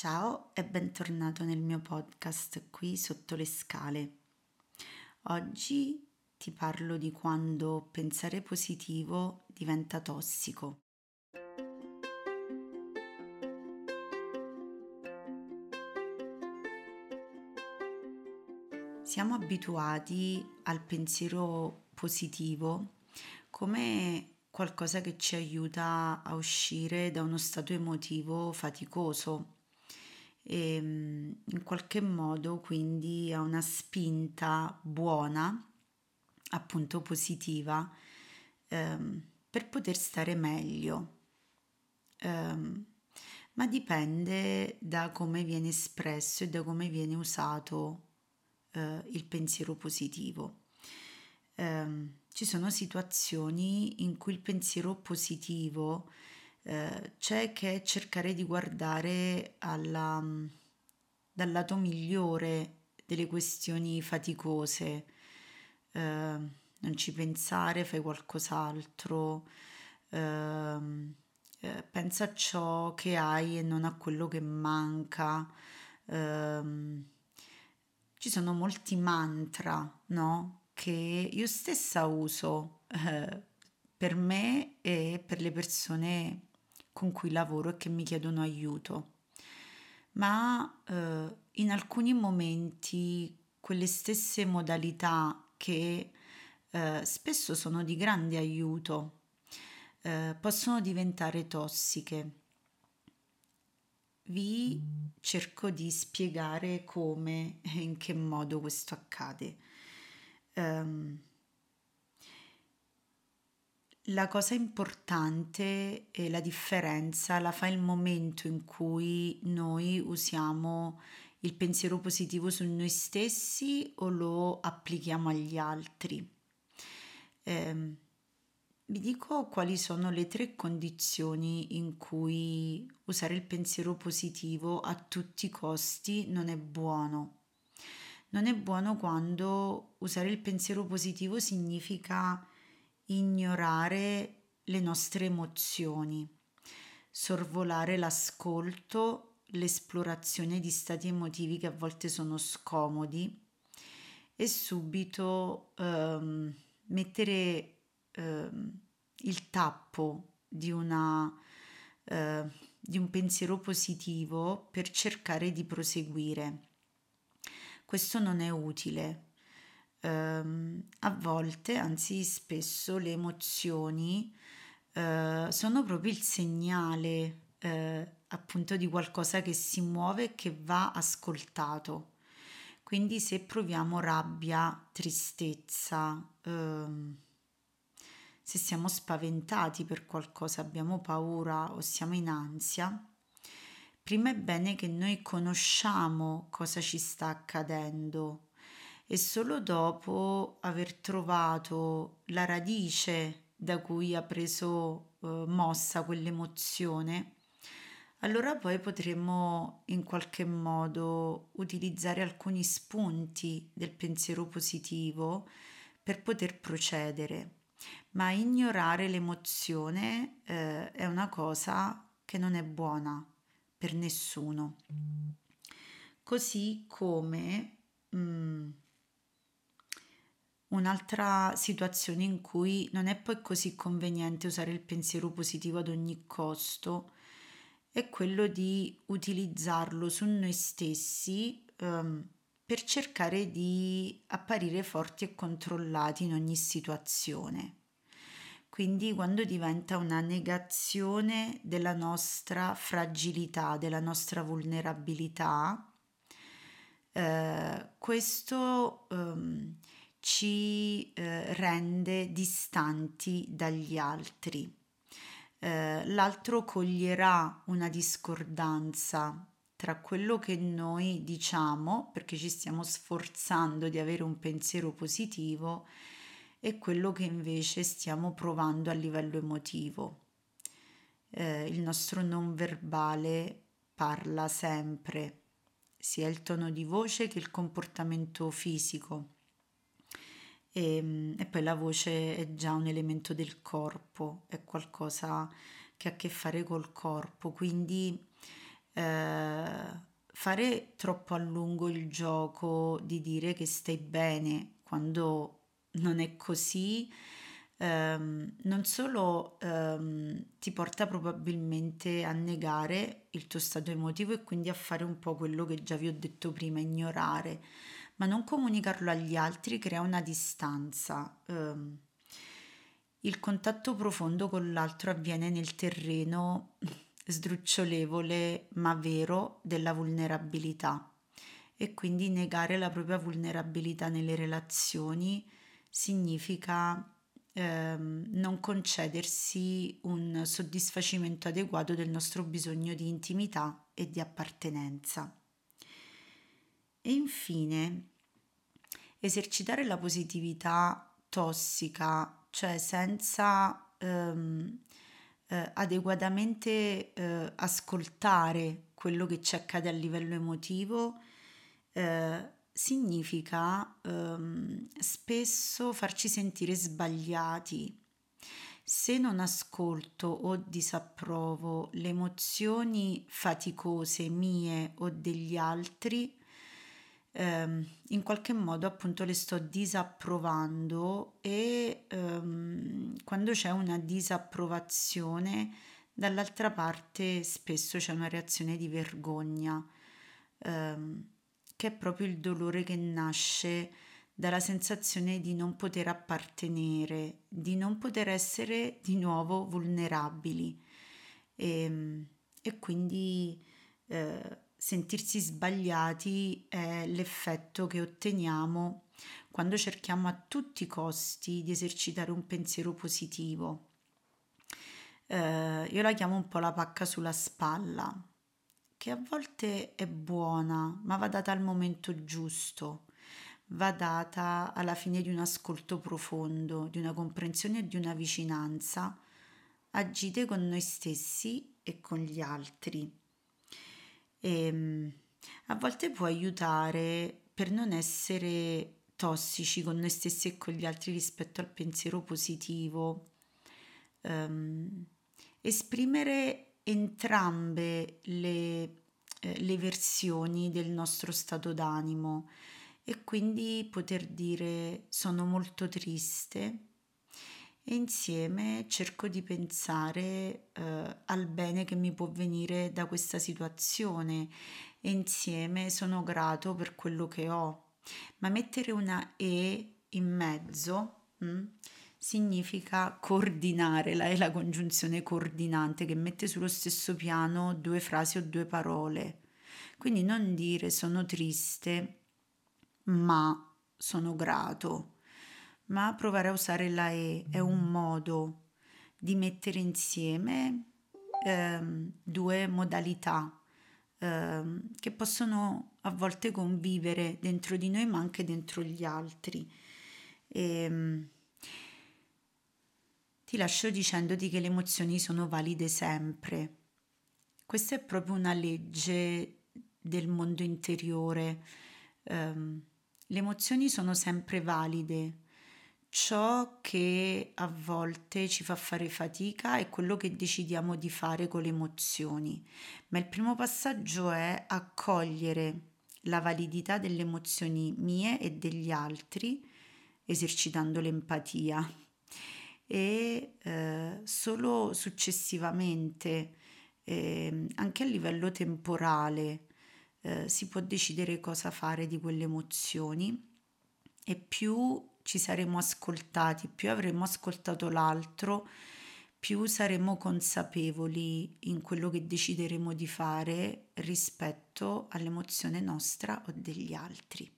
Ciao e bentornato nel mio podcast qui sotto le scale. Oggi ti parlo di quando pensare positivo diventa tossico. Siamo abituati al pensiero positivo come qualcosa che ci aiuta a uscire da uno stato emotivo faticoso e ehm, in qualche modo quindi ha una spinta buona, appunto positiva, ehm, per poter stare meglio. Um, ma dipende da come viene espresso e da come viene usato uh, il pensiero positivo. Um, ci sono situazioni in cui il pensiero positivo eh, c'è che cercare di guardare alla, dal lato migliore delle questioni faticose, eh, non ci pensare, fai qualcos'altro, ehm, eh, pensa a ciò che hai e non a quello che manca. Ehm, ci sono molti mantra, no? Che io stessa uso eh, per me e per le persone con cui lavoro e che mi chiedono aiuto. Ma eh, in alcuni momenti quelle stesse modalità che eh, spesso sono di grande aiuto eh, possono diventare tossiche. Vi cerco di spiegare come e in che modo questo accade. Um, la cosa importante e la differenza la fa il momento in cui noi usiamo il pensiero positivo su noi stessi o lo applichiamo agli altri. Eh, vi dico quali sono le tre condizioni in cui usare il pensiero positivo a tutti i costi non è buono. Non è buono quando usare il pensiero positivo significa ignorare le nostre emozioni, sorvolare l'ascolto, l'esplorazione di stati emotivi che a volte sono scomodi e subito ehm, mettere ehm, il tappo di, una, eh, di un pensiero positivo per cercare di proseguire. Questo non è utile ehm, a volte, anzi spesso, le emozioni eh, sono proprio il segnale eh, appunto di qualcosa che si muove e che va ascoltato. Quindi se proviamo rabbia, tristezza, ehm, se siamo spaventati per qualcosa, abbiamo paura o siamo in ansia, prima è bene che noi conosciamo cosa ci sta accadendo e solo dopo aver trovato la radice da cui ha preso eh, mossa quell'emozione, allora poi potremo in qualche modo utilizzare alcuni spunti del pensiero positivo per poter procedere. Ma ignorare l'emozione eh, è una cosa che non è buona per nessuno. Così come mh, mm, Un'altra situazione in cui non è poi così conveniente usare il pensiero positivo ad ogni costo è quello di utilizzarlo su noi stessi um, per cercare di apparire forti e controllati in ogni situazione. Quindi quando diventa una negazione della nostra fragilità, della nostra vulnerabilità, eh, questo um, ci eh, rende distanti dagli altri. Eh, l'altro coglierà una discordanza tra quello che noi diciamo, perché ci stiamo sforzando di avere un pensiero positivo, e quello che invece stiamo provando a livello emotivo. Eh, il nostro non verbale parla sempre, sia il tono di voce che il comportamento fisico e, ehm, e poi la voce è già un elemento del corpo, è qualcosa che ha a che fare col corpo, quindi eh, fare troppo a lungo il gioco di dire che stai bene quando non è così, ehm, non solo ehm, ti porta probabilmente a negare il tuo stato emotivo e quindi a fare un po' quello che già vi ho detto prima, ignorare, ma non comunicarlo agli altri crea una distanza. Ehm, il contatto profondo con l'altro avviene nel terreno sdrucciolevole ma vero della vulnerabilità e quindi negare la propria vulnerabilità nelle relazioni significa ehm, non concedersi un soddisfacimento adeguato del nostro bisogno di intimità e di appartenenza. E infine, esercitare la positività tossica, cioè senza ehm, eh, adeguatamente eh, ascoltare quello che ci accade a livello emotivo, eh, significa ehm, spesso farci sentire sbagliati. Se non ascolto o disapprovo le emozioni faticose mie o degli altri, ehm, in qualche modo appunto le sto disapprovando e ehm, quando c'è una disapprovazione dall'altra parte spesso c'è una reazione di vergogna. Ehm, che è proprio il dolore che nasce dalla sensazione di non poter appartenere, di non poter essere di nuovo vulnerabili e, ehm, e quindi eh, sentirsi sbagliati è l'effetto che otteniamo quando cerchiamo a tutti i costi di esercitare un pensiero positivo. Eh, io la chiamo un po' la pacca sulla spalla, che a volte è buona, ma va data al momento giusto, va data alla fine di un ascolto profondo, di una comprensione e di una vicinanza, agite con noi stessi e con gli altri. E, ehm, a volte può aiutare per non essere tossici con noi stessi e con gli altri rispetto al pensiero positivo. Um, esprimere entrambe le, eh, le versioni del nostro stato d'animo e quindi poter dire sono molto triste e insieme cerco di pensare eh, al bene che mi può venire da questa situazione e insieme sono grato per quello che ho. Ma mettere una E in mezzo mh, mm, significa coordinare, la è la congiunzione coordinante che mette sullo stesso piano due frasi o due parole. Quindi non dire sono triste, ma sono grato, ma provare a usare la E è un modo di mettere insieme ehm, due modalità ehm, che possono a volte convivere dentro di noi ma anche dentro gli altri. E, ehm, ti lascio dicendoti che le emozioni sono valide sempre. Questa è proprio una legge del mondo interiore. Um, le emozioni sono sempre valide. Ciò che a volte ci fa fare fatica è quello che decidiamo di fare con le emozioni, ma il primo passaggio è accogliere la validità delle emozioni mie e degli altri esercitando l'empatia. E eh, solo successivamente, eh, anche a livello temporale, eh, si può decidere cosa fare di quelle emozioni e più ci saremo ascoltati, più avremo ascoltato l'altro, più saremo consapevoli in quello che decideremo di fare rispetto all'emozione nostra o degli altri.